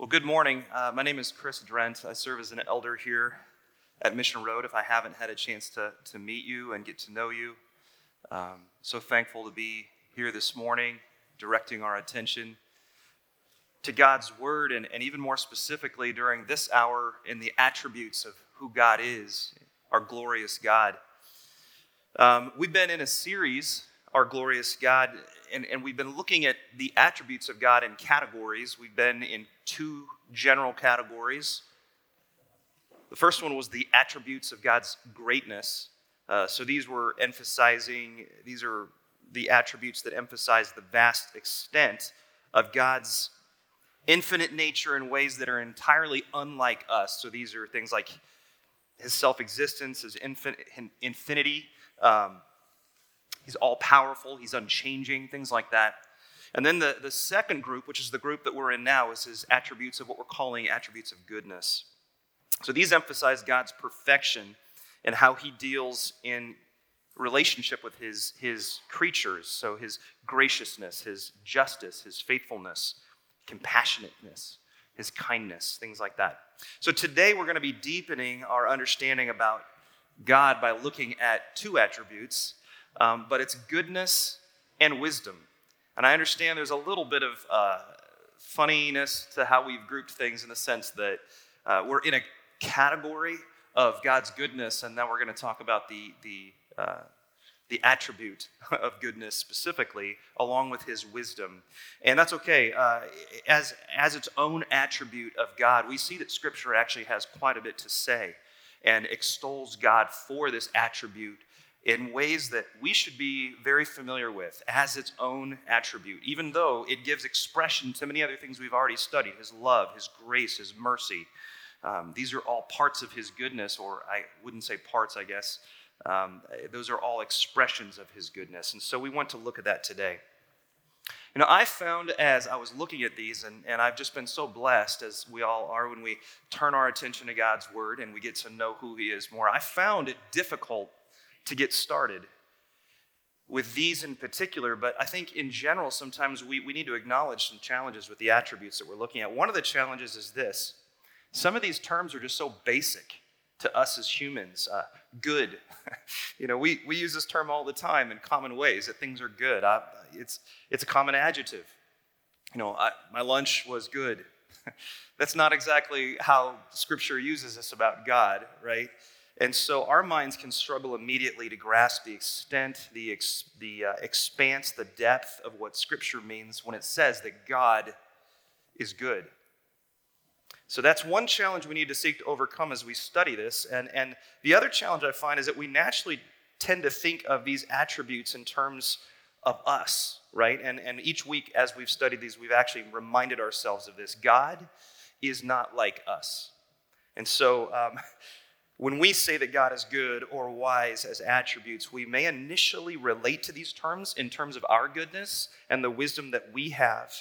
Well, good morning. Uh, my name is Chris Drent. I serve as an elder here at Mission Road. If I haven't had a chance to, to meet you and get to know you, um, so thankful to be here this morning, directing our attention to God's Word, and, and even more specifically during this hour in the attributes of who God is, our glorious God. Um, we've been in a series, Our Glorious God, and, and we've been looking at the attributes of God in categories. We've been in two general categories. The first one was the attributes of God's greatness. Uh, so these were emphasizing, these are the attributes that emphasize the vast extent of God's infinite nature in ways that are entirely unlike us. So these are things like his self existence, his infinity, um, He's all powerful, he's unchanging, things like that. And then the, the second group, which is the group that we're in now, is his attributes of what we're calling attributes of goodness. So these emphasize God's perfection and how he deals in relationship with his, his creatures. So his graciousness, his justice, his faithfulness, compassionateness, his kindness, things like that. So today we're going to be deepening our understanding about God by looking at two attributes um, but it's goodness and wisdom. And I understand there's a little bit of uh, funniness to how we've grouped things in the sense that uh, we're in a category of God's goodness, and now we're going to talk about the, the, uh, the attribute of goodness specifically, along with his wisdom. And that's okay. Uh, as, as its own attribute of God, we see that Scripture actually has quite a bit to say and extols God for this attribute in ways that we should be very familiar with as its own attribute, even though it gives expression to many other things we've already studied his love, his grace, his mercy. Um, these are all parts of his goodness, or I wouldn't say parts, I guess. Um, those are all expressions of his goodness. And so we want to look at that today. You know, I found as I was looking at these, and, and I've just been so blessed, as we all are when we turn our attention to God's word and we get to know who He is more. I found it difficult to get started with these in particular, but I think in general, sometimes we, we need to acknowledge some challenges with the attributes that we're looking at. One of the challenges is this some of these terms are just so basic to us as humans. Uh, good. you know, we, we use this term all the time in common ways that things are good. I, it's, it's a common adjective. You know, I, my lunch was good. That's not exactly how Scripture uses this about God, right? And so our minds can struggle immediately to grasp the extent, the, ex, the uh, expanse, the depth of what Scripture means when it says that God is good. So that's one challenge we need to seek to overcome as we study this. And, and the other challenge I find is that we naturally tend to think of these attributes in terms of us, right? And, and each week as we've studied these, we've actually reminded ourselves of this. God is not like us. And so um, When we say that God is good or wise as attributes, we may initially relate to these terms in terms of our goodness and the wisdom that we have.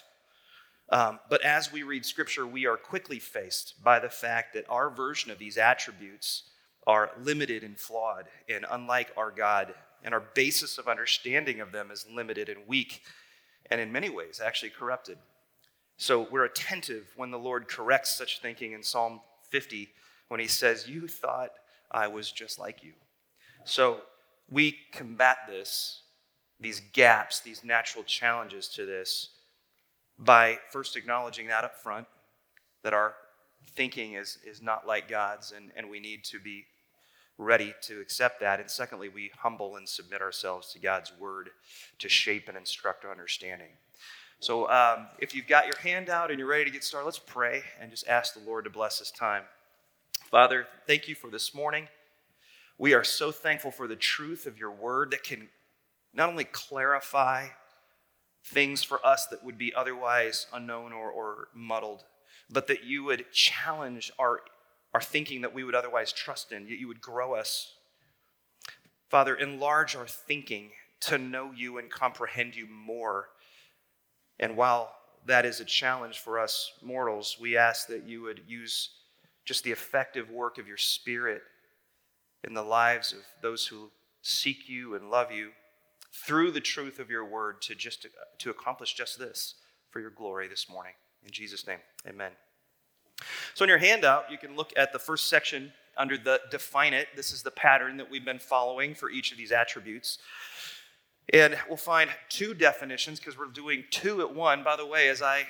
Um, but as we read Scripture, we are quickly faced by the fact that our version of these attributes are limited and flawed and unlike our God, and our basis of understanding of them is limited and weak, and in many ways actually corrupted. So we're attentive when the Lord corrects such thinking in Psalm 50 when he says, You thought I was just like you. So we combat this, these gaps, these natural challenges to this, by first acknowledging that up front, that our thinking is, is not like God's, and, and we need to be ready to accept that. And secondly, we humble and submit ourselves to God's word to shape and instruct our understanding. So um, if you've got your hand out and you're ready to get started, let's pray and just ask the Lord to bless this time. Father, thank you for this morning. We are so thankful for the truth of your word that can not only clarify things for us that would be otherwise unknown or, or muddled, but that you would challenge our, our thinking that we would otherwise trust in. That you would grow us. Father, enlarge our thinking to know you and comprehend you more. And while that is a challenge for us mortals, we ask that you would use just the effective work of your Spirit in the lives of those who seek you and love you through the truth of your word to just to accomplish just this for your glory this morning. In Jesus' name, amen. So, in your handout, you can look at the first section under the define it. This is the pattern that we've been following for each of these attributes. And we'll find two definitions because we're doing two at one. By the way, as I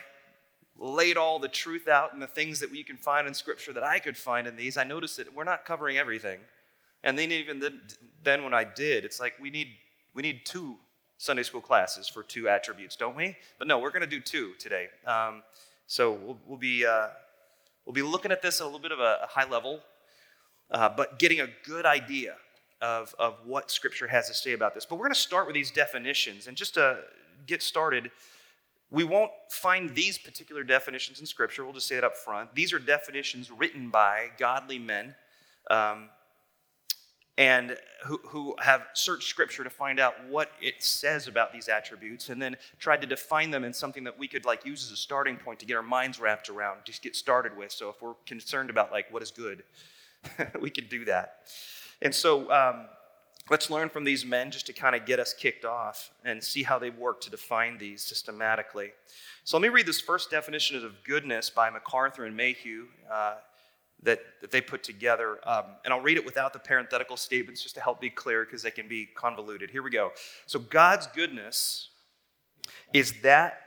laid all the truth out and the things that we can find in Scripture that I could find in these, I noticed that we're not covering everything. And then even then, when I did, it's like we need we need two Sunday school classes for two attributes, don't we? But no, we're going to do two today. Um, so we'll, we'll be uh, we'll be looking at this at a little bit of a, a high level, uh, but getting a good idea of, of what Scripture has to say about this. But we're going to start with these definitions. And just to get started, we won't find these particular definitions in Scripture. We'll just say it up front. These are definitions written by godly men um, and who, who have searched Scripture to find out what it says about these attributes and then tried to define them in something that we could like use as a starting point to get our minds wrapped around, just get started with. So if we're concerned about like what is good, we could do that. And so um, let's learn from these men just to kind of get us kicked off and see how they work to define these systematically. So let me read this first definition of goodness by MacArthur and Mayhue. Uh, that, that they put together. Um, and I'll read it without the parenthetical statements just to help be clear because they can be convoluted. Here we go. So, God's goodness is that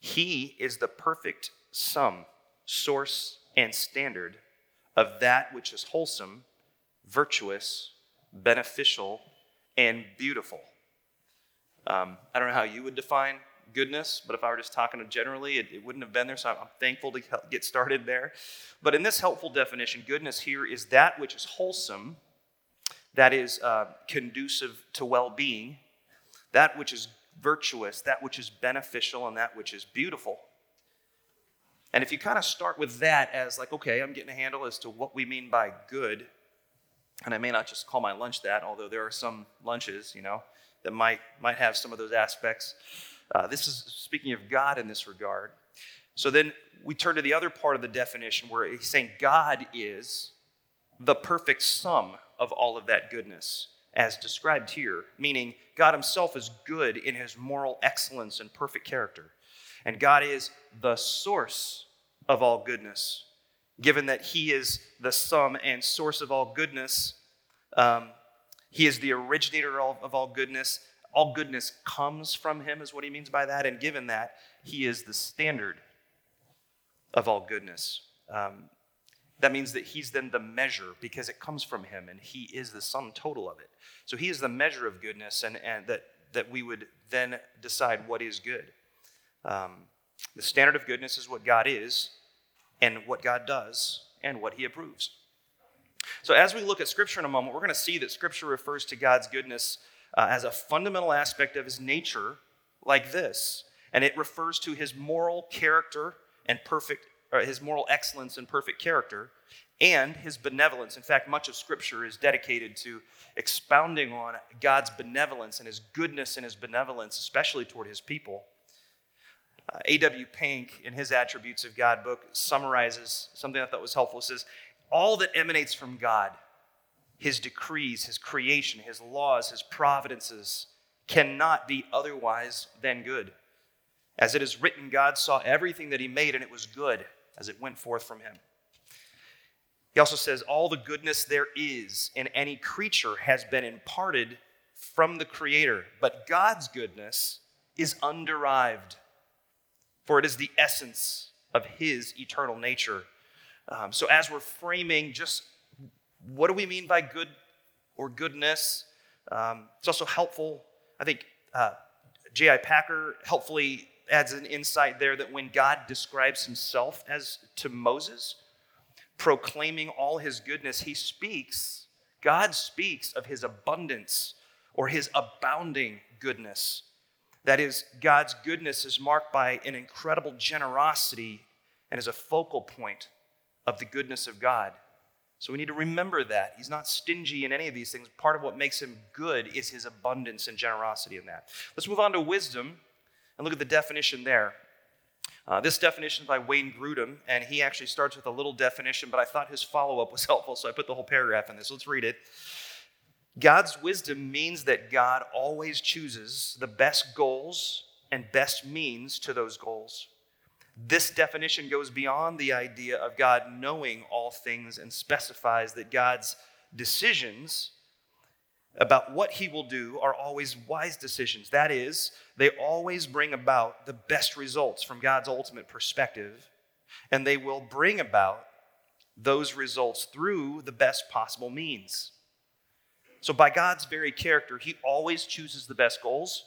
He is the perfect sum, source, and standard of that which is wholesome, virtuous, beneficial, and beautiful. Um, I don't know how you would define goodness, but if I were just talking generally, it, it wouldn't have been there. So I'm, thankful to get started there. But in this helpful definition, goodness here is that which is wholesome, that is uh, conducive to well being, that which is virtuous, that which is beneficial, and that which is beautiful. And if you kind of start with that as like, okay, I'm getting a handle as to what we mean by good, and I may not just call my lunch that, although there are some lunches, you know, that might might have some of those aspects. Uh, this is speaking of God in this regard. So then we turn to the other part of the definition where he's saying God is the perfect sum of all of that goodness, as described here, meaning God himself is good in his moral excellence and perfect character. And God is the source of all goodness. Given that He is the sum and source of all goodness, um, He is the originator of, of all goodness. All goodness comes from Him, is what He means by that. And given that, He is the standard of all goodness. Um, that means that he's then the measure because it comes from him and he is the sum total of it. So he is the measure of goodness and, and that, that we would then decide what is good. Um, the standard of goodness is what God is and what God does and what He approves. So, as we look at Scripture in a moment, we're going to see that Scripture refers to God's goodness uh, as a fundamental aspect of His nature, like this. And it refers to His moral character and perfect, His moral excellence and perfect character, and His benevolence. In fact, much of Scripture is dedicated to expounding on God's benevolence and His goodness and His benevolence, especially toward His people. Uh, A.W. Pink, in his Attributes of God book, summarizes something I thought was helpful. It says, All that emanates from God, his decrees, his creation, his laws, his providences, cannot be otherwise than good. As it is written, God saw everything that he made, and it was good as it went forth from him. He also says, All the goodness there is in any creature has been imparted from the Creator, but God's goodness is underived for it is the essence of his eternal nature. Um, so, as we're framing just what do we mean by good or goodness, um, it's also helpful. I think uh, J.I. Packer helpfully adds an insight there that when God describes himself as to Moses, proclaiming all his goodness, he speaks, God speaks of his abundance or his abounding goodness. That is, God's goodness is marked by an incredible generosity and is a focal point of the goodness of God. So we need to remember that. He's not stingy in any of these things. Part of what makes him good is his abundance and generosity in that. Let's move on to wisdom and look at the definition there. Uh, this definition is by Wayne Grudem, and he actually starts with a little definition, but I thought his follow up was helpful, so I put the whole paragraph in this. Let's read it. God's wisdom means that God always chooses the best goals and best means to those goals. This definition goes beyond the idea of God knowing all things and specifies that God's decisions about what he will do are always wise decisions. That is, they always bring about the best results from God's ultimate perspective, and they will bring about those results through the best possible means. So, by God's very character, he always chooses the best goals.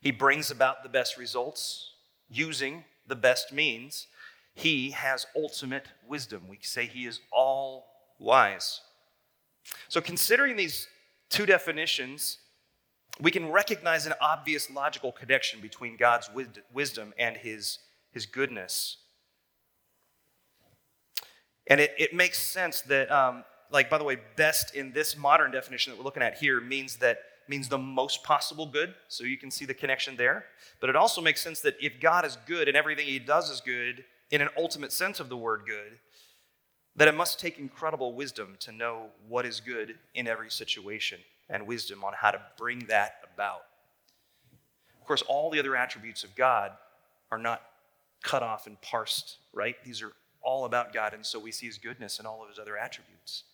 He brings about the best results using the best means. He has ultimate wisdom. We say he is all wise. So, considering these two definitions, we can recognize an obvious logical connection between God's wisdom and his, his goodness. And it, it makes sense that, um, like, by the way, best in this modern definition that we're looking at here means that means the most possible good. So you can see the connection there. But it also makes sense that if God is good and everything he does is good, in an ultimate sense of the word good, that it must take incredible wisdom to know what is good in every situation and wisdom on how to bring that about. Of course, all the other attributes of God are not cut off and parsed, right? These are all about God, and so we see his goodness in all of his other attributes.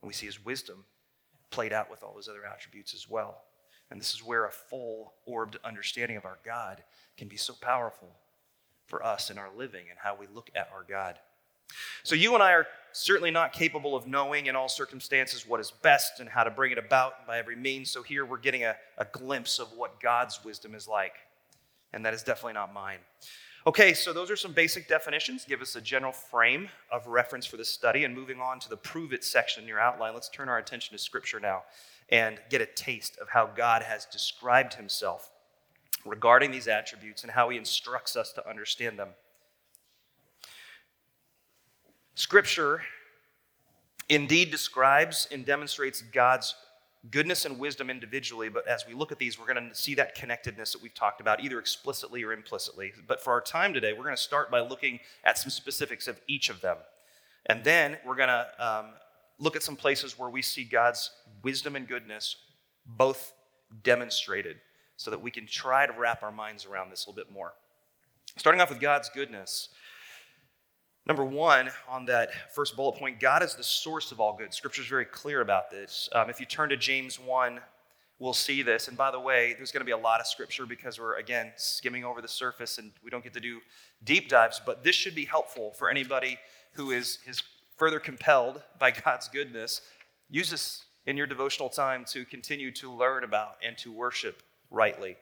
And we see his wisdom played out with all his other attributes as well. And this is where a full orbed understanding of our God can be so powerful for us in our living and how we look at our God. So, you and I are certainly not capable of knowing in all circumstances what is best and how to bring it about by every means. So, here we're getting a, a glimpse of what God's wisdom is like. And that is definitely not mine. Okay, so those are some basic definitions, give us a general frame of reference for this study. And moving on to the prove it section in your outline, let's turn our attention to Scripture now and get a taste of how God has described himself regarding these attributes and how he instructs us to understand them. Scripture indeed describes and demonstrates God's goodness and wisdom individually, but as we look at these, we're going to see that connectedness that we've talked about, either explicitly or implicitly. But for our time today, we're going to start by looking at some specifics of each of them. And then we're going to um, look at some places where we see God's wisdom and goodness both demonstrated so that we can try to wrap our minds around this a little bit more. Starting off with God's goodness, Number one, on that first bullet point, God is the source of all good. Scripture is very clear about this. Um, if you turn to James 1, we'll see this. And by the way, there's going to be a lot of scripture because we're, again, skimming over the surface and we don't get to do deep dives. But this should be helpful for anybody who is, is further compelled by God's goodness. Use this in your devotional time to continue to learn about and to worship rightly.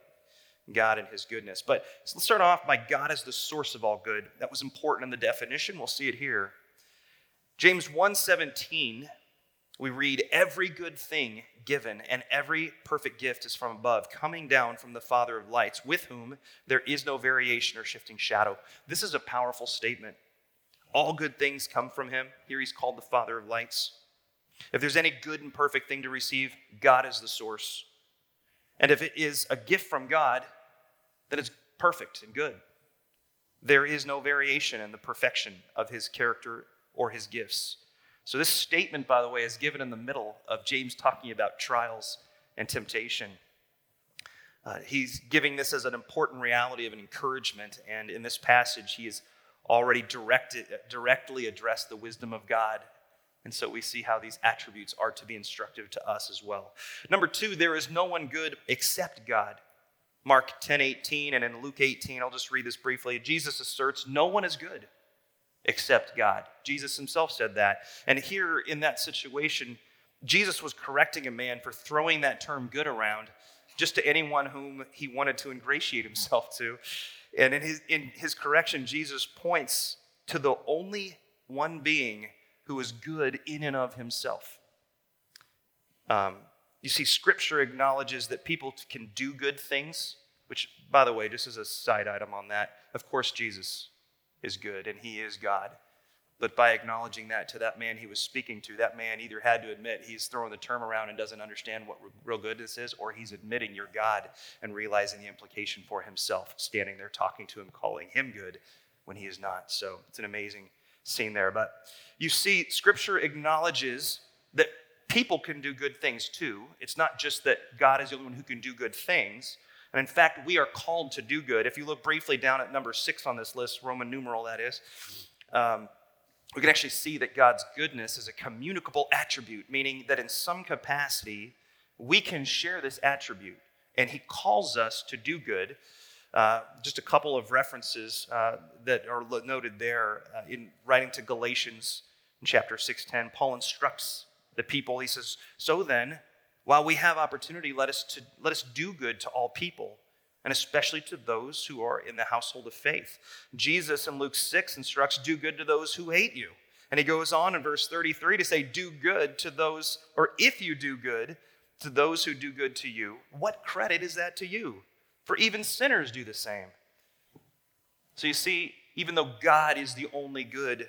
God and his goodness. But let's start off by God as the source of all good. That was important in the definition. We'll see it here. James 1:17 we read every good thing given and every perfect gift is from above coming down from the father of lights with whom there is no variation or shifting shadow. This is a powerful statement. All good things come from him. Here he's called the father of lights. If there's any good and perfect thing to receive, God is the source. And if it is a gift from God, that it's perfect and good. There is no variation in the perfection of his character or his gifts. So, this statement, by the way, is given in the middle of James talking about trials and temptation. Uh, he's giving this as an important reality of an encouragement, and in this passage, he has already directed, directly addressed the wisdom of God. And so we see how these attributes are to be instructive to us as well. Number two, there is no one good except God. Mark 10 18 and in Luke 18, I'll just read this briefly. Jesus asserts, No one is good except God. Jesus himself said that. And here in that situation, Jesus was correcting a man for throwing that term good around just to anyone whom he wanted to ingratiate himself to. And in his, in his correction, Jesus points to the only one being who is good in and of himself. Um, you see, Scripture acknowledges that people can do good things, which, by the way, just as a side item on that, of course, Jesus is good and he is God. But by acknowledging that to that man he was speaking to, that man either had to admit he's throwing the term around and doesn't understand what real goodness is, or he's admitting you're God and realizing the implication for himself, standing there talking to him, calling him good when he is not. So it's an amazing scene there. But you see, Scripture acknowledges that people can do good things too. It's not just that God is the only one who can do good things, And in fact, we are called to do good. If you look briefly down at number six on this list, Roman numeral that is, um, we can actually see that God's goodness is a communicable attribute, meaning that in some capacity, we can share this attribute. And He calls us to do good. Uh, just a couple of references uh, that are noted there uh, in writing to Galatians in chapter 6:10. Paul instructs the people. He says, "So then, while we have opportunity, let us, to, let us do good to all people, and especially to those who are in the household of faith. Jesus in Luke 6 instructs, Do good to those who hate you. And he goes on in verse 33 to say, Do good to those, or if you do good to those who do good to you, what credit is that to you? For even sinners do the same. So you see, even though God is the only good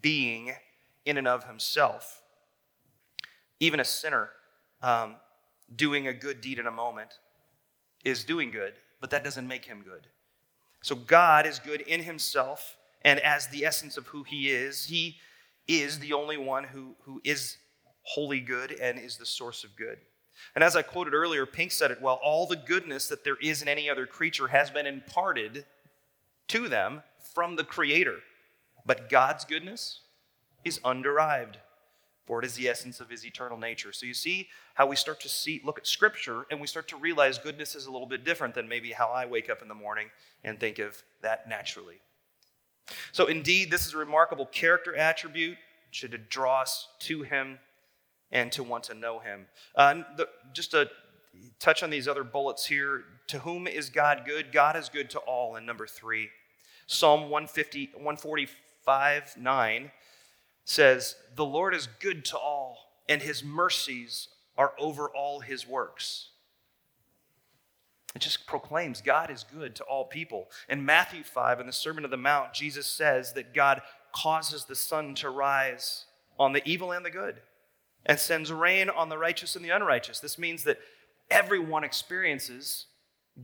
being in and of himself, even a sinner um, doing a good deed in a moment is doing good, but that doesn't make him good. So God is good in himself, and as the essence of who he is, he is the only one who, who is wholly good and is the source of good. And as I quoted earlier, Pink said it well all the goodness that there is in any other creature has been imparted to them from the Creator. But God's goodness is underived for it is the essence of his eternal nature. So you see how we start to see look at scripture and we start to realize goodness is a little bit different than maybe how I wake up in the morning and think of that naturally. So indeed this is a remarkable character attribute should draw us to him and to want to know him. Uh, the, just to touch on these other bullets here, to whom is God good? God is good to all in number 3. Psalm 150 145 9 says, The Lord is good to all, and his mercies are over all his works. It just proclaims God is good to all people. In Matthew 5, in the Sermon of the Mount, Jesus says that God causes the sun to rise on the evil and the good and sends rain on the righteous and the unrighteous. This means that everyone experiences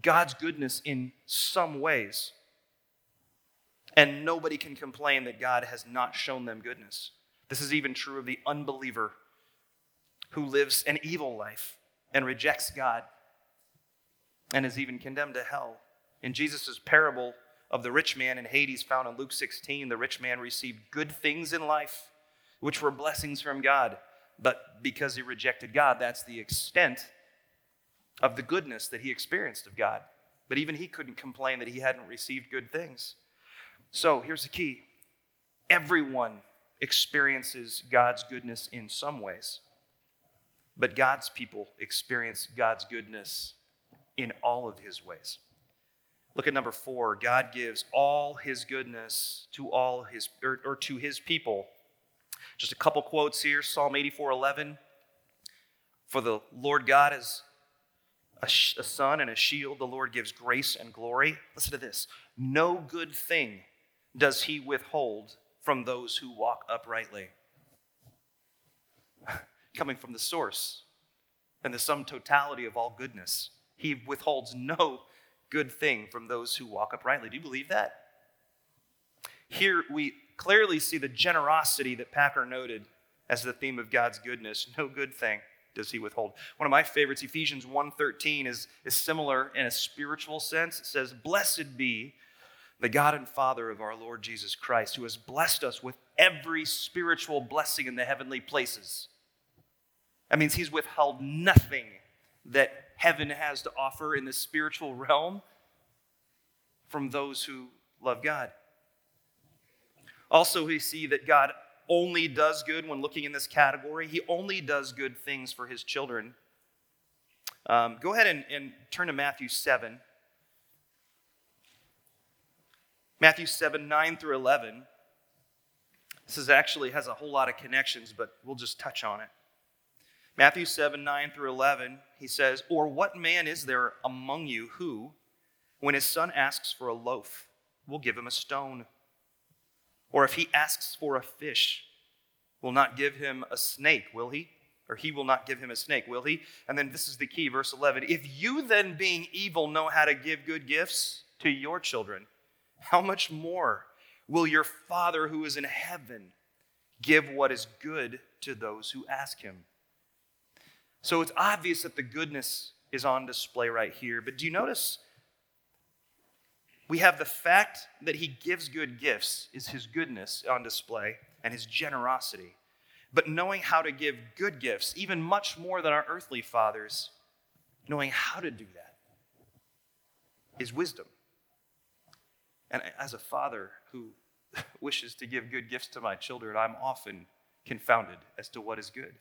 God's goodness in some ways. And nobody can complain that God has not shown them goodness. This is even true of the unbeliever who lives an evil life and rejects God and is even condemned to hell. In Jesus' parable of the rich man in Hades, found in Luke 16, the rich man received good things in life, which were blessings from God. But because he rejected God, that's the extent of the goodness that he experienced of God. But even he couldn't complain that he hadn't received good things. So here's the key everyone experiences God's goodness in some ways, but God's people experience God's goodness in all of his ways. Look at number four. God gives all his goodness to all his or, or to his people. Just a couple quotes here. Psalm 84 11. For the Lord God is a, sh- a sun and a shield. The Lord gives grace and glory. Listen to this. No good thing does he withhold from those who walk uprightly. Coming from the source and the sum totality of all goodness. He withholds no good thing from those who walk uprightly. Do you believe that? Here we clearly see the generosity that Packer noted as the theme of God's goodness. No good thing does he withhold. One of my favorites, Ephesians 1:13, is, is similar in a spiritual sense. It says, Blessed be the God and Father of our Lord Jesus Christ, who has blessed us with every spiritual blessing in the heavenly places. That means He's withheld nothing that heaven has to offer in the spiritual realm from those who love God. Also, we see that God only does good when looking in this category. He only does good things for His children. Um, go ahead and, and turn to Matthew 7. Matthew 7, 9 through 11. This is actually has a whole lot of connections, but we'll just touch on it. Matthew 7, 9 through 11, he says, Or what man is there among you who, when his son asks for a loaf, will give him a stone? Or if he asks for a fish, will not give him a snake, will he? Or he will not give him a snake, will he? And then this is the key, verse 11. If you then, being evil, know how to give good gifts to your children, how much more will your Father who is in heaven give what is good to those who ask him? So it's obvious that the goodness is on display right here. But do you notice we have the fact that he gives good gifts is his goodness on display and his generosity. But knowing how to give good gifts, even much more than our earthly fathers, knowing how to do that is wisdom. And as a father who wishes to give good gifts to my children, I'm often confounded as to what is good.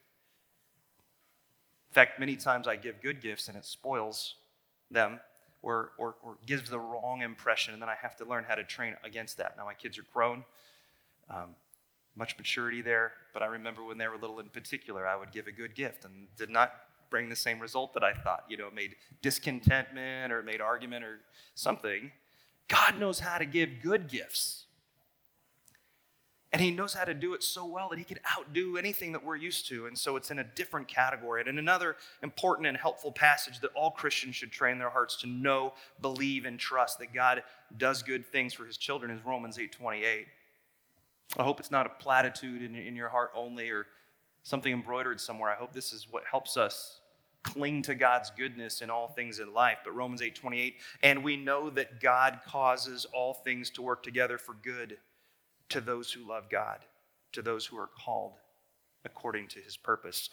In fact, many times I give good gifts and it spoils them or, or, or gives the wrong impression, and then I have to learn how to train against that. Now, my kids are grown, um, much maturity there, but I remember when they were little in particular, I would give a good gift and did not bring the same result that I thought. You know, it made discontentment or it made argument or something. God knows how to give good gifts. And he knows how to do it so well that he can outdo anything that we're used to. And so it's in a different category. And another important and helpful passage that all Christians should train their hearts to know, believe, and trust that God does good things for his children is Romans 8 28. I hope it's not a platitude in, in your heart only or something embroidered somewhere. I hope this is what helps us cling to God's goodness in all things in life. But Romans 8 28, and we know that God causes all things to work together for good to those who love God, to those who are called according to his purpose.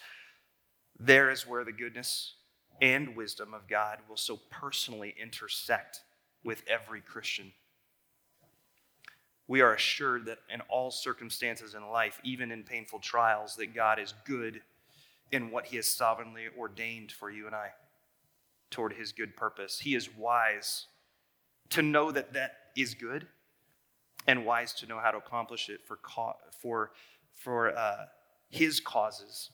There is where the goodness and wisdom of God will so personally intersect with every Christian. We are assured that in all circumstances in life, even in painful trials, that God is good in what he has sovereignly ordained for you and I toward his good purpose. He is wise to know that that is good and wise to know how to accomplish it for, for, for uh, his causes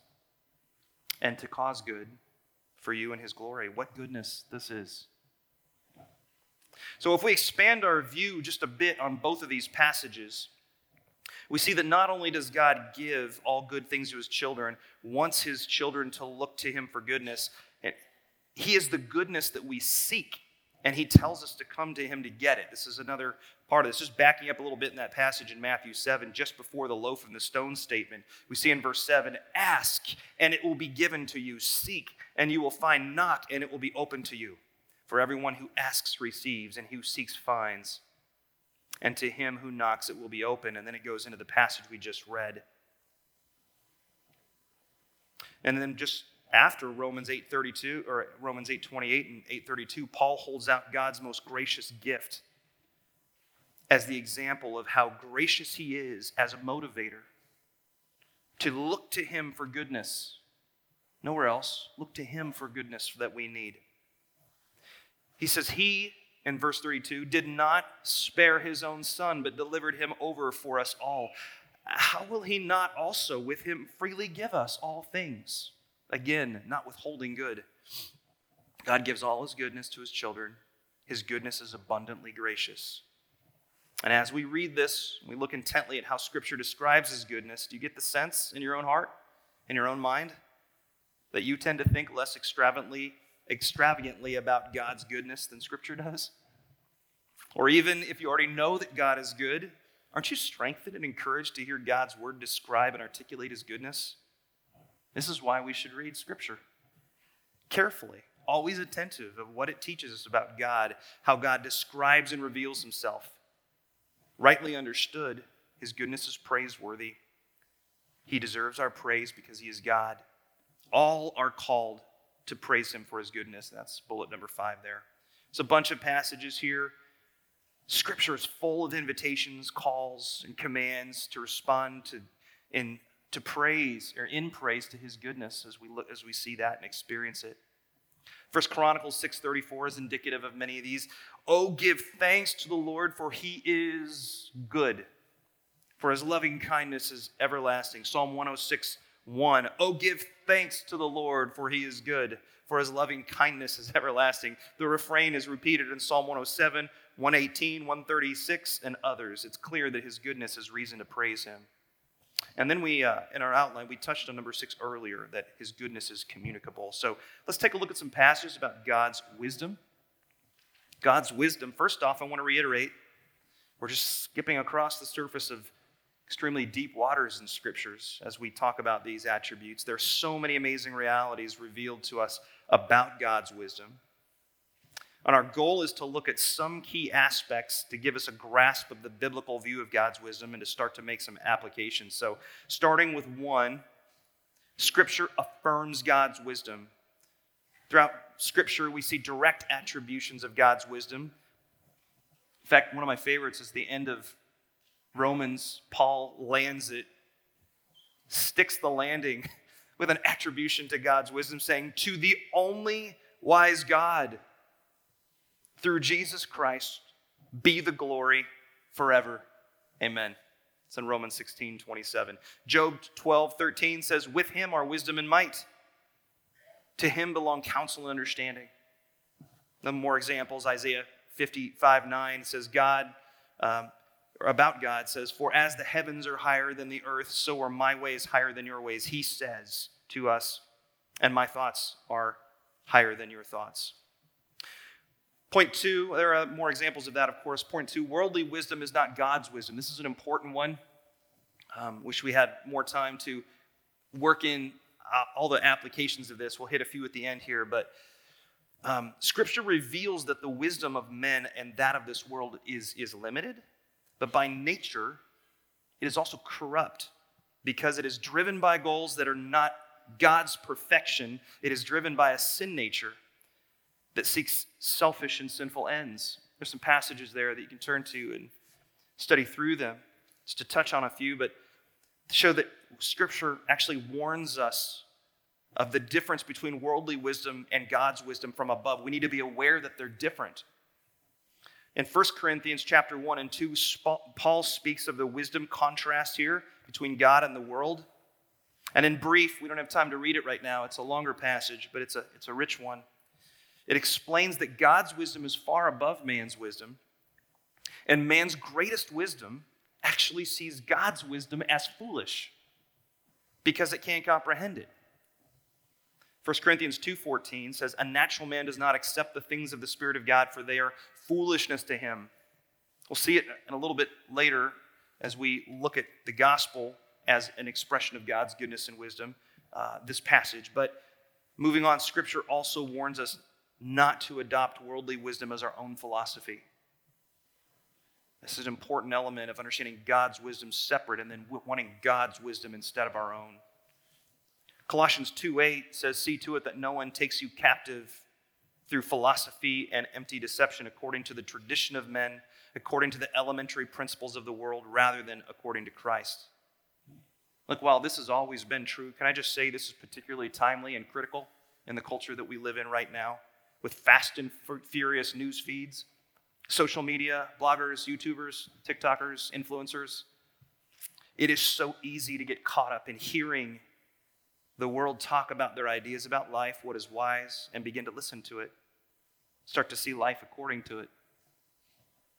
and to cause good for you and his glory. What goodness this is. So, if we expand our view just a bit on both of these passages, we see that not only does God give all good things to his children, wants his children to look to him for goodness, he is the goodness that we seek and he tells us to come to him to get it. This is another part of this. Just backing up a little bit in that passage in Matthew 7, just before the loaf and the stone statement, we see in verse 7 Ask, and it will be given to you. Seek, and you will find. Knock, and it will be open to you. For everyone who asks receives, and who seeks finds. And to him who knocks, it will be open. And then it goes into the passage we just read. And then just after Romans 8:32 or Romans 8:28 and 8:32, Paul holds out God's most gracious gift as the example of how gracious he is as a motivator to look to him for goodness. Nowhere else. Look to him for goodness that we need. He says, He, in verse 32, did not spare his own son, but delivered him over for us all. How will he not also with him freely give us all things? Again, not withholding good. God gives all his goodness to his children. His goodness is abundantly gracious. And as we read this, we look intently at how Scripture describes his goodness. Do you get the sense in your own heart, in your own mind, that you tend to think less extravagantly, extravagantly about God's goodness than Scripture does? Or even if you already know that God is good, aren't you strengthened and encouraged to hear God's word describe and articulate his goodness? This is why we should read Scripture carefully, always attentive of what it teaches us about God, how God describes and reveals himself. Rightly understood, his goodness is praiseworthy. He deserves our praise because he is God. All are called to praise him for his goodness. That's bullet number five there. It's a bunch of passages here. Scripture is full of invitations, calls, and commands to respond to in to praise or in praise to his goodness as we look as we see that and experience it. First Chronicles 6:34 is indicative of many of these. Oh, give thanks to the Lord, for he is good, for his loving kindness is everlasting. Psalm 106, 1. Oh, give thanks to the Lord, for he is good, for his loving kindness is everlasting. The refrain is repeated in Psalm 107, 118, 136, and others. It's clear that his goodness is reason to praise him. And then we, uh, in our outline, we touched on number six earlier that his goodness is communicable. So let's take a look at some passages about God's wisdom. God's wisdom. First off, I want to reiterate we're just skipping across the surface of extremely deep waters in scriptures as we talk about these attributes. There's so many amazing realities revealed to us about God's wisdom. And our goal is to look at some key aspects to give us a grasp of the biblical view of God's wisdom and to start to make some applications. So, starting with one, Scripture affirms God's wisdom. Throughout Scripture, we see direct attributions of God's wisdom. In fact, one of my favorites is the end of Romans. Paul lands it, sticks the landing with an attribution to God's wisdom, saying, To the only wise God through Jesus Christ be the glory forever. Amen. It's in Romans 16, 27. Job 12, 13 says, With him are wisdom and might. To him belong counsel and understanding. The more examples, Isaiah 55, 9 says, God, um, about God says, For as the heavens are higher than the earth, so are my ways higher than your ways. He says to us, and my thoughts are higher than your thoughts. Point two, there are more examples of that, of course. Point two, worldly wisdom is not God's wisdom. This is an important one. Um, wish we had more time to work in uh, all the applications of this. We'll hit a few at the end here, but um, Scripture reveals that the wisdom of men and that of this world is, is limited, but by nature, it is also corrupt because it is driven by goals that are not God's perfection. It is driven by a sin nature that seeks selfish and sinful ends. There's some passages there that you can turn to and study through them. Just to touch on a few, but show that Scripture actually warns us of the difference between worldly wisdom and God's wisdom from above. We need to be aware that they're different. In 1 Corinthians chapter 1 and 2, Paul speaks of the wisdom contrast here between God and the world. And in brief, we don't have time to read it right now. It's a longer passage, but it's a, it's a rich one. It explains that God's wisdom is far above man's wisdom, and man's greatest wisdom actually sees God's wisdom as foolish because it can't comprehend it. 1 Corinthians 2:14 says a natural man does not accept the things of the spirit of God for they are foolishness to him. We'll see it in a little bit later as we look at the gospel as an expression of God's goodness and wisdom, uh, this passage. But moving on, Scripture also warns us not to adopt worldly wisdom as our own philosophy. This is an important element of understanding God's wisdom separate and then wanting God's wisdom instead of our own. Colossians 2 8 says, See to it that no one takes you captive through philosophy and empty deception according to the tradition of men, according to the elementary principles of the world, rather than according to Christ. Look, while this has always been true, can I just say this is particularly timely and critical in the culture that we live in right now? with fast and furious news feeds, social media, bloggers, YouTubers, TikTokers, influencers. It is so easy to get caught up in hearing the world talk about their ideas about life, what is wise, and begin to listen to it. Start to see life according to it.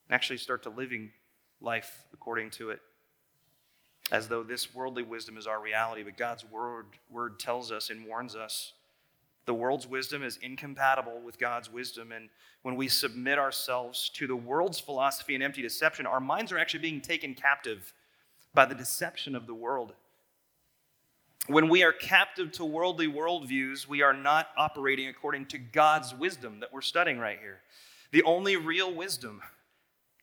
And actually start to living life according to it. As though this worldly wisdom is our reality, but God's word, word tells us and warns us the world's wisdom is incompatible with God's wisdom. And when we submit ourselves to the world's philosophy and empty deception, our minds are actually being taken captive by the deception of the world. When we are captive to worldly worldviews, we are not operating according to God's wisdom that we're studying right here. The only real wisdom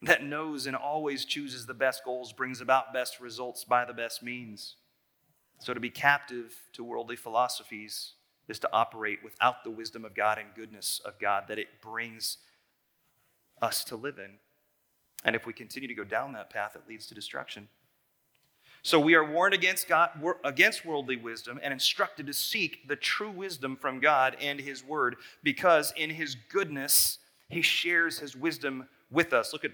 that knows and always chooses the best goals brings about best results by the best means. So to be captive to worldly philosophies is to operate without the wisdom of God and goodness of God that it brings us to live in. And if we continue to go down that path, it leads to destruction. So we are warned against God, against worldly wisdom and instructed to seek the true wisdom from God and His Word, because in His goodness He shares His wisdom with us. Look at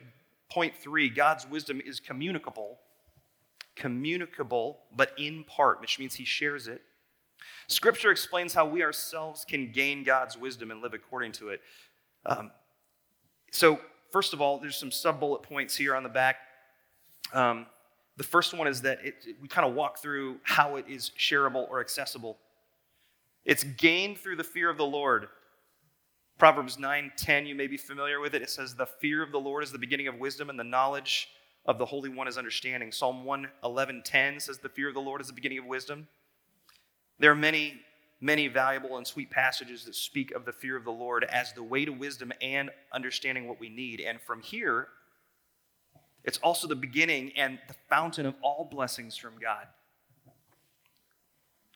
point three: God's wisdom is communicable, communicable, but in part, which means He shares it. Scripture explains how we ourselves can gain God's wisdom and live according to it. Um, so, first of all, there's some sub bullet points here on the back. Um, the first one is that it, we kind of walk through how it is shareable or accessible. It's gained through the fear of the Lord. Proverbs 9:10, you may be familiar with it. It says, The fear of the Lord is the beginning of wisdom, and the knowledge of the Holy One is understanding. Psalm 111:10 says, The fear of the Lord is the beginning of wisdom. There are many, many valuable and sweet passages that speak of the fear of the Lord as the way to wisdom and understanding what we need. And from here, it's also the beginning and the fountain of all blessings from God.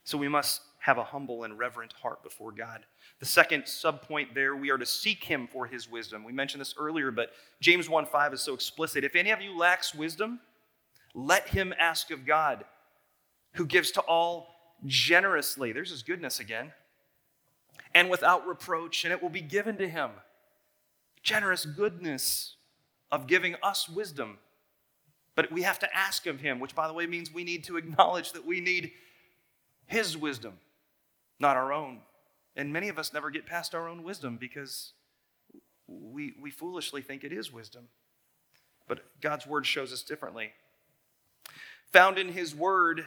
So we must have a humble and reverent heart before God. The second subpoint there, we are to seek him for his wisdom. We mentioned this earlier, but James 1 5 is so explicit. If any of you lacks wisdom, let him ask of God, who gives to all generously. There's his goodness again. And without reproach, and it will be given to him. Generous goodness of giving us wisdom. But we have to ask of him, which, by the way, means we need to acknowledge that we need his wisdom, not our own. And many of us never get past our own wisdom because we, we foolishly think it is wisdom. But God's word shows us differently. Found in his word,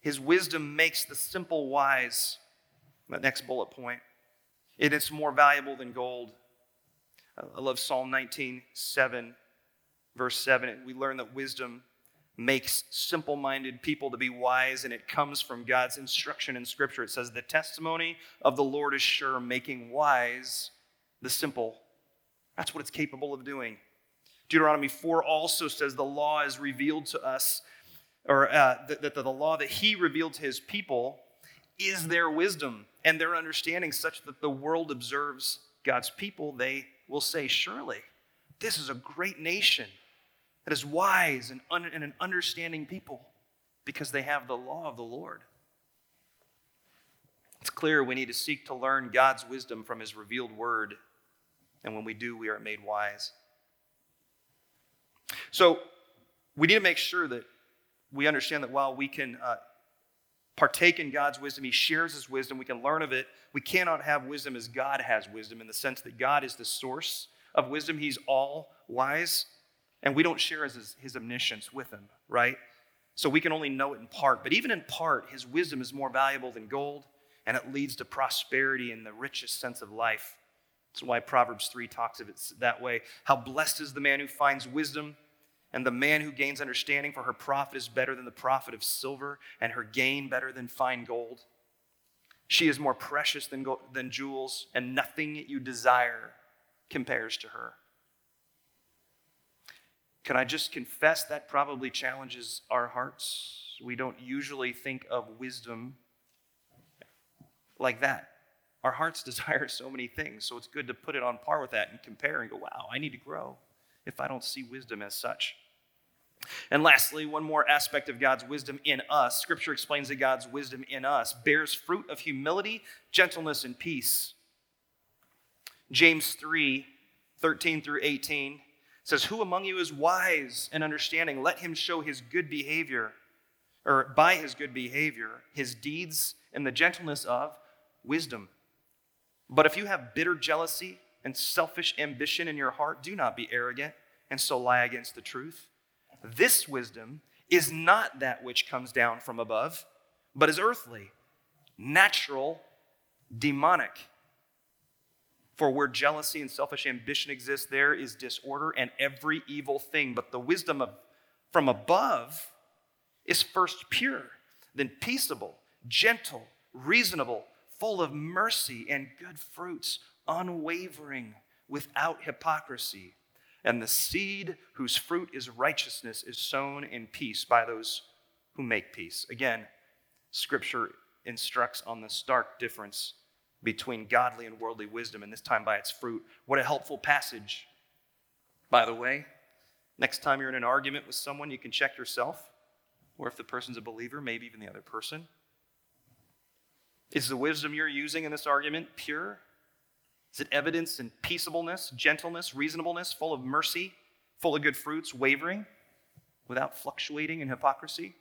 his wisdom makes the simple wise. That next bullet point. It is more valuable than gold. I love Psalm 19, 7, verse 7. We learn that wisdom makes simple minded people to be wise, and it comes from God's instruction in Scripture. It says, The testimony of the Lord is sure, making wise the simple. That's what it's capable of doing. Deuteronomy 4 also says the law is revealed to us, or uh, that, that the law that he revealed to his people is their wisdom and their understanding, such that the world observes God's people. They will say, Surely, this is a great nation that is wise and, un- and an understanding people because they have the law of the Lord. It's clear we need to seek to learn God's wisdom from his revealed word, and when we do, we are made wise. So, we need to make sure that we understand that while we can uh, partake in God's wisdom, He shares His wisdom, we can learn of it, we cannot have wisdom as God has wisdom in the sense that God is the source of wisdom. He's all wise. And we don't share his, his omniscience with him, right? So we can only know it in part. But even in part, his wisdom is more valuable than gold, and it leads to prosperity and the richest sense of life. That's why Proverbs 3 talks of it that way. How blessed is the man who finds wisdom, and the man who gains understanding, for her profit is better than the profit of silver, and her gain better than fine gold. She is more precious than, gold, than jewels, and nothing you desire compares to her. Can I just confess that probably challenges our hearts? We don't usually think of wisdom like that. Our hearts desire so many things, so it's good to put it on par with that and compare and go, wow, I need to grow if I don't see wisdom as such. And lastly, one more aspect of God's wisdom in us. Scripture explains that God's wisdom in us bears fruit of humility, gentleness, and peace. James 3 13 through 18 says, Who among you is wise and understanding? Let him show his good behavior, or by his good behavior, his deeds and the gentleness of wisdom. But if you have bitter jealousy and selfish ambition in your heart, do not be arrogant and so lie against the truth. This wisdom is not that which comes down from above, but is earthly, natural, demonic. For where jealousy and selfish ambition exist, there is disorder and every evil thing. But the wisdom of, from above is first pure, then peaceable, gentle, reasonable, full of mercy and good fruits, unwavering, without hypocrisy. And the seed whose fruit is righteousness is sown in peace by those who make peace. Again, Scripture instructs on the stark difference between godly and worldly wisdom, and this time by its fruit. What a helpful passage. By the way, next time you're in an argument with someone, you can check yourself, or if the person's a believer, maybe even the other person. Is the wisdom you're using in this argument pure? Is it evidence in peaceableness, gentleness, reasonableness, full of mercy, full of good fruits, wavering, without fluctuating in hypocrisy?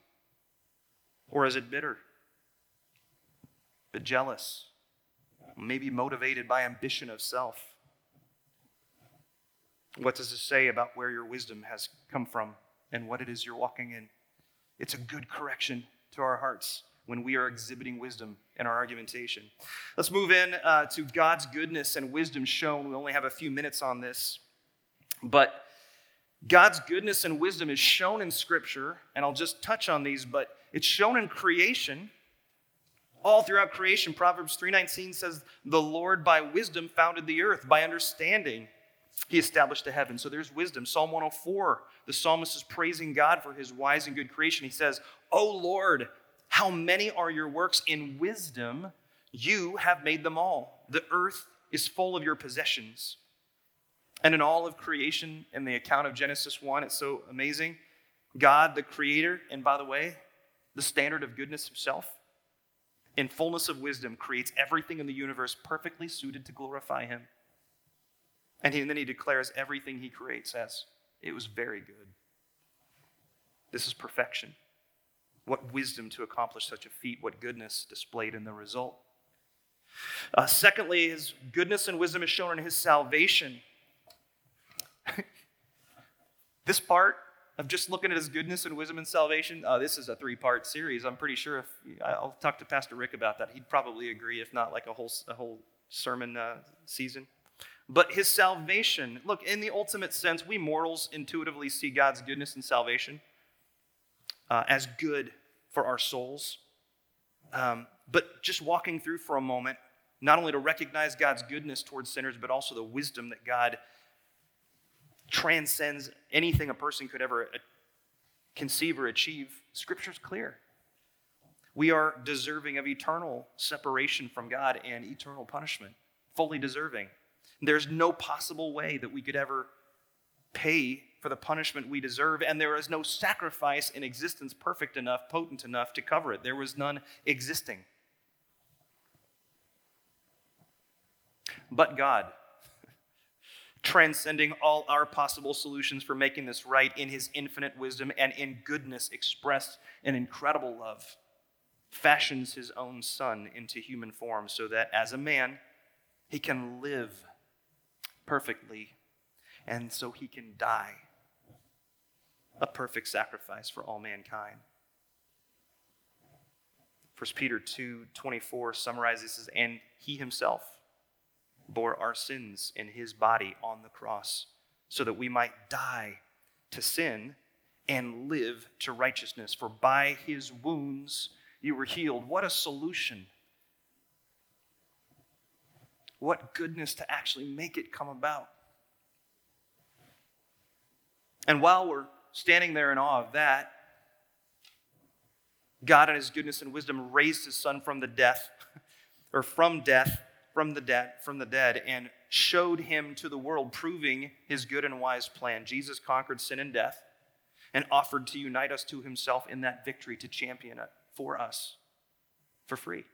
Or is it bitter, but jealous, maybe motivated by ambition of self. What does it say about where your wisdom has come from and what it is you're walking in? It's a good correction to our hearts when we are exhibiting wisdom in our argumentation. Let's move in uh, to God's goodness and wisdom shown. We only have a few minutes on this, but God's goodness and wisdom is shown in Scripture, and I'll just touch on these, but it's shown in creation. All throughout creation, Proverbs 3:19 says, "The Lord by wisdom founded the earth, by understanding he established the heavens." So there's wisdom. Psalm 104, the psalmist is praising God for his wise and good creation. He says, "O Lord, how many are your works in wisdom? You have made them all. The earth is full of your possessions." And in all of creation, in the account of Genesis 1, it's so amazing. God, the creator, and by the way, the standard of goodness himself, in fullness of wisdom, creates everything in the universe perfectly suited to glorify him. And, he, and then he declares everything he creates as it was very good. This is perfection. What wisdom to accomplish such a feat, what goodness displayed in the result. Uh, secondly, his goodness and wisdom is shown in his salvation. this part of just looking at his goodness and wisdom and salvation, uh, this is a three part series. I'm pretty sure if I'll talk to Pastor Rick about that, he'd probably agree, if not like a whole, a whole sermon uh, season. But his salvation, look, in the ultimate sense, we mortals intuitively see God's goodness and salvation uh, as good for our souls. Um, but just walking through for a moment, not only to recognize God's goodness towards sinners, but also the wisdom that God transcends anything a person could ever uh, conceive or achieve, Scripture's clear. We are deserving of eternal separation from God and eternal punishment, fully deserving. There's no possible way that we could ever pay for the punishment we deserve, and there is no sacrifice in existence perfect enough, potent enough to cover it. There was none existing. But God, transcending all our possible solutions for making this right in his infinite wisdom and in goodness expressed in incredible love, fashions his own son into human form so that as a man, he can live perfectly and so he can die a perfect sacrifice for all mankind. 1 Peter 2:24 summarizes this, and he himself bore our sins in his body on the cross so that we might die to sin and live to righteousness. For by his wounds you were healed. What a solution! What goodness to actually make it come about. And while we're standing there in awe of that, God in his goodness and wisdom raised his son from the death or from death from the dead from the dead and showed him to the world proving his good and wise plan. Jesus conquered sin and death and offered to unite us to himself in that victory to champion it for us for free.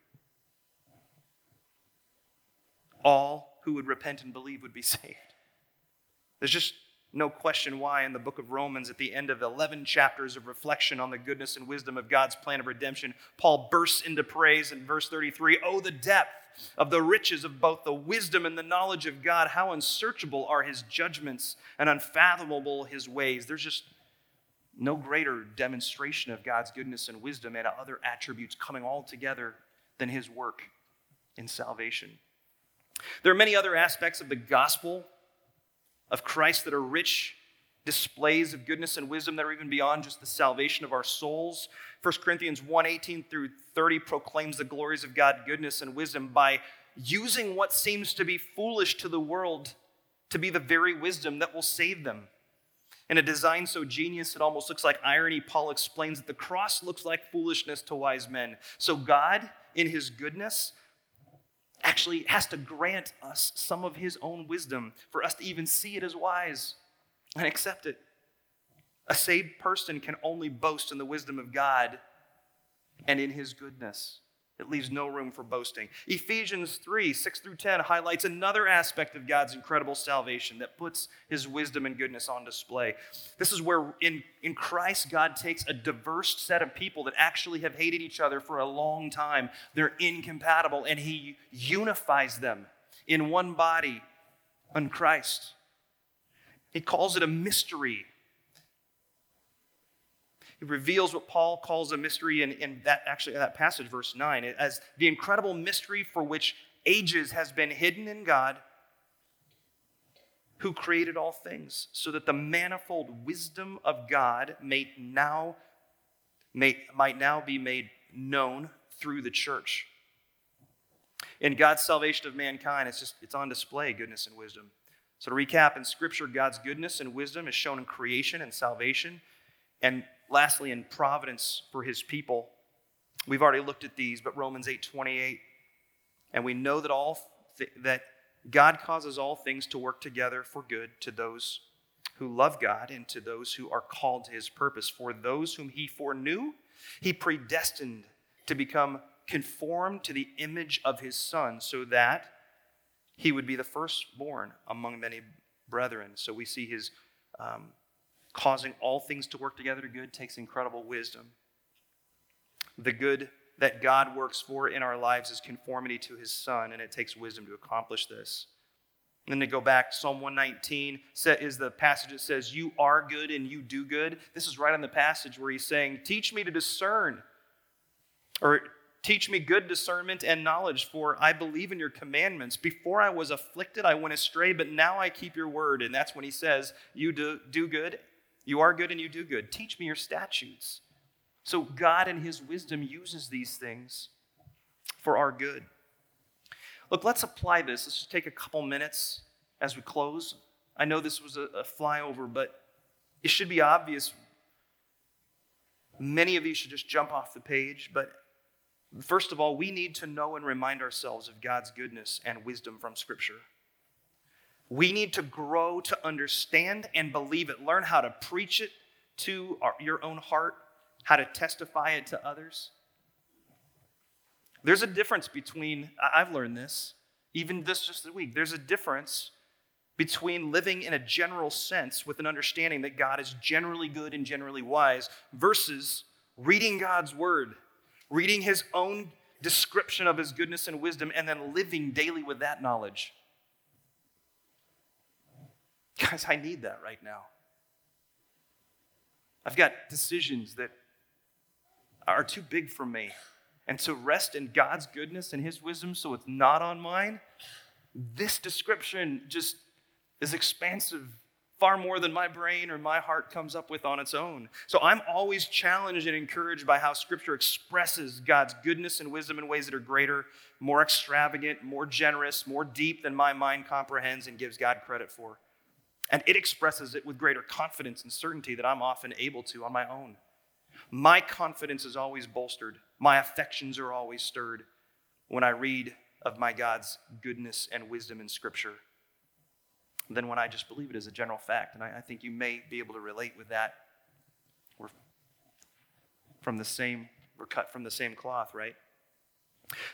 All who would repent and believe would be saved. There's just no question why in the book of Romans, at the end of 11 chapters of reflection on the goodness and wisdom of God's plan of redemption, Paul bursts into praise in verse 33 Oh, the depth of the riches of both the wisdom and the knowledge of God. How unsearchable are his judgments and unfathomable his ways. There's just no greater demonstration of God's goodness and wisdom and other attributes coming all together than his work in salvation. There are many other aspects of the gospel of Christ that are rich displays of goodness and wisdom that are even beyond just the salvation of our souls. 1 Corinthians 1 18 through 30 proclaims the glories of God, goodness and wisdom by using what seems to be foolish to the world to be the very wisdom that will save them. In a design so genius it almost looks like irony, Paul explains that the cross looks like foolishness to wise men. So God, in his goodness, actually has to grant us some of his own wisdom for us to even see it as wise and accept it. A saved person can only boast in the wisdom of God and in his goodness. It leaves no room for boasting. Ephesians 3 6 through 10 highlights another aspect of God's incredible salvation that puts his wisdom and goodness on display. This is where in, in Christ, God takes a diverse set of people that actually have hated each other for a long time. They're incompatible, and he unifies them in one body on Christ. He calls it a mystery. Reveals what Paul calls a mystery in, in that actually that passage, verse 9, as the incredible mystery for which ages has been hidden in God, who created all things, so that the manifold wisdom of God may now, may, might now be made known through the church. In God's salvation of mankind, it's just it's on display, goodness and wisdom. So to recap, in Scripture, God's goodness and wisdom is shown in creation and salvation, and lastly, in providence for his people. We've already looked at these, but Romans 8 28. And we know that all th- that God causes all things to work together for good to those who love God and to those who are called to his purpose. For those whom he foreknew, he predestined to become conformed to the image of his son, so that he would be the firstborn among many brethren. So we see his um, causing all things to work together to good takes incredible wisdom. The good that God works for in our lives is conformity to his son, and it takes wisdom to accomplish this. And then to go back, Psalm 119 is the passage that says, You are good and you do good. This is right on the passage where he's saying, Teach me to discern, or teach me good discernment and knowledge, for I believe in your commandments. Before I was afflicted, I went astray, but now I keep your word. And that's when he says, You do, do good, you are good and you do good. Teach me your statutes. So God, in his wisdom, uses these things for our good. Look, let's apply this. Let's just take a couple minutes as we close. I know this was a, a flyover, but it should be obvious. Many of you should just jump off the page, but first of all, we need to know and remind ourselves of God's goodness and wisdom from Scripture. We need to grow to understand and believe it, learn how to preach it to our, your own heart, how to testify it to others. There's a difference between, I've learned this, even this just this week, there's a difference between living in a general sense with an understanding that God is generally good and generally wise versus reading God's word, reading his own description of his goodness and wisdom, and then living daily with that knowledge. Guys, I need that right now. I've got decisions that are too big for me. And to rest in God's goodness and His wisdom so it's not on mine, this description just is expansive, far more than my brain or my heart comes up with on its own. So I'm always challenged and encouraged by how Scripture expresses God's goodness and wisdom in ways that are greater, more extravagant, more generous, more deep than my mind comprehends and gives God credit for. And it expresses it with greater confidence and certainty that I'm often able to on my own. My confidence is always bolstered, my affections are always stirred when I read of my God's goodness and wisdom in Scripture than when I just believe it as a general fact. And I, I think you may be able to relate with that. We're from the same, we're cut from the same cloth, right?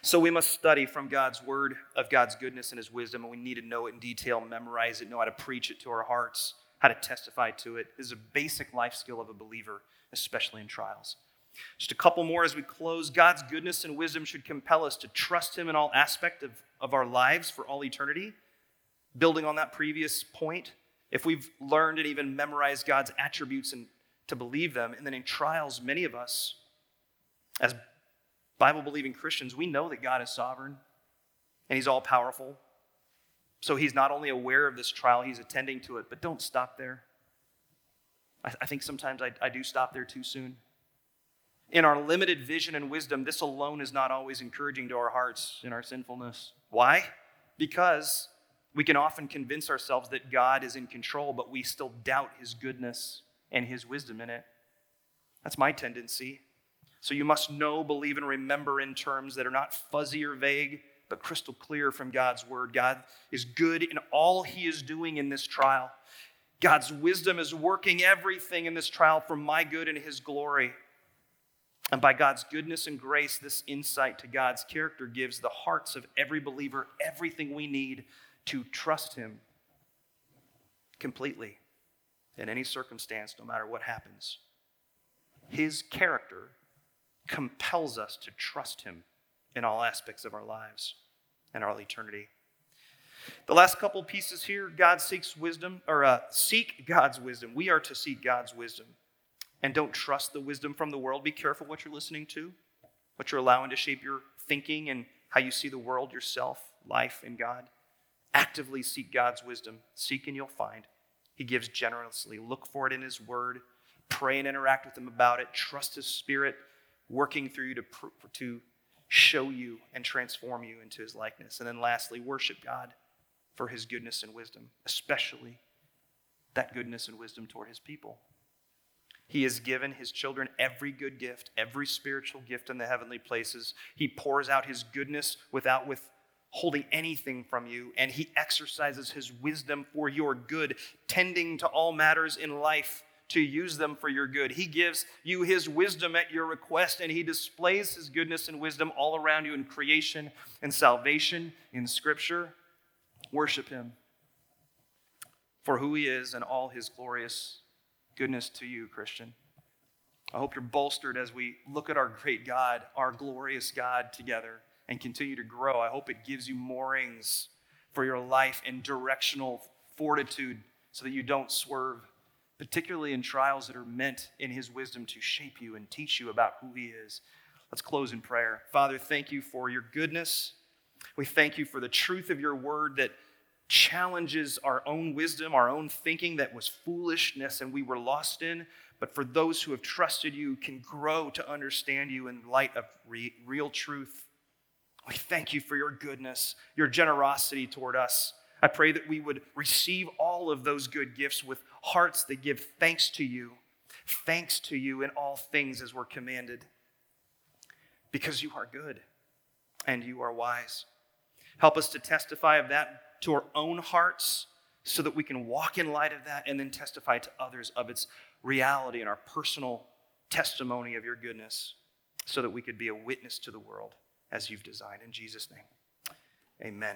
So we must study from God's word of God's goodness and his wisdom, and we need to know it in detail, memorize it, know how to preach it to our hearts, how to testify to it. This is a basic life skill of a believer, especially in trials. Just a couple more as we close. God's goodness and wisdom should compel us to trust him in all aspect of, of our lives for all eternity. Building on that previous point, if we've learned and even memorized God's attributes and to believe them, and then in trials, many of us, as Bible believing Christians, we know that God is sovereign and He's all powerful. So He's not only aware of this trial, He's attending to it. But don't stop there. I, I think sometimes I, I do stop there too soon. In our limited vision and wisdom, this alone is not always encouraging to our hearts in our sinfulness. Why? Because we can often convince ourselves that God is in control, but we still doubt His goodness and His wisdom in it. That's my tendency. So you must know, believe, and remember in terms that are not fuzzy or vague, but crystal clear from God's word. God is good in all he is doing in this trial. God's wisdom is working everything in this trial for my good and his glory. And by God's goodness and grace, this insight to God's character gives the hearts of every believer everything we need to trust him completely in any circumstance, no matter what happens. His character compels us to trust Him in all aspects of our lives and our eternity. The last couple pieces here God seeks wisdom, or uh, seek God's wisdom. We are to seek God's wisdom. And don't trust the wisdom from the world. Be careful what you're listening to, what you're allowing to shape your thinking and how you see the world, yourself, life, and God. Actively seek God's wisdom. Seek and you'll find. He gives generously. Look for it in His Word. Pray and interact with Him about it. Trust His Spirit working through you to, to show you and transform you into His likeness. And then lastly, worship God for His goodness and wisdom, especially that goodness and wisdom toward His people. He has given his children every good gift, every spiritual gift in the heavenly places. He pours out his goodness without withholding anything from you, and he exercises his wisdom for your good, tending to all matters in life to use them for your good. He gives you his wisdom at your request, and he displays his goodness and wisdom all around you in creation and salvation in Scripture. Worship him for who he is and all his glorious goodness to you, Christian. I hope you're bolstered as we look at our great God, our glorious God together, and continue to grow. I hope it gives you moorings for your life and directional fortitude so that you don't swerve, particularly in trials that are meant in His wisdom to shape you and teach you about who He is. Let's close in prayer. Father, thank you for your goodness. We thank you for the truth of your word that challenges our own wisdom, our own thinking that was foolishness and we were lost in. But for those who have trusted you, can grow to understand you in light of re- real truth. We thank you for your goodness, your generosity toward us. I pray that we would receive all of those good gifts with hearts that give thanks to you, thanks to you in all things as we're commanded, because you are good and you are wise. Help us to testify of that to our own hearts so that we can walk in light of that and then testify to others of its reality and our personal testimony of your goodness so that we could be a witness to the world as you've designed. In Jesus' name, amen.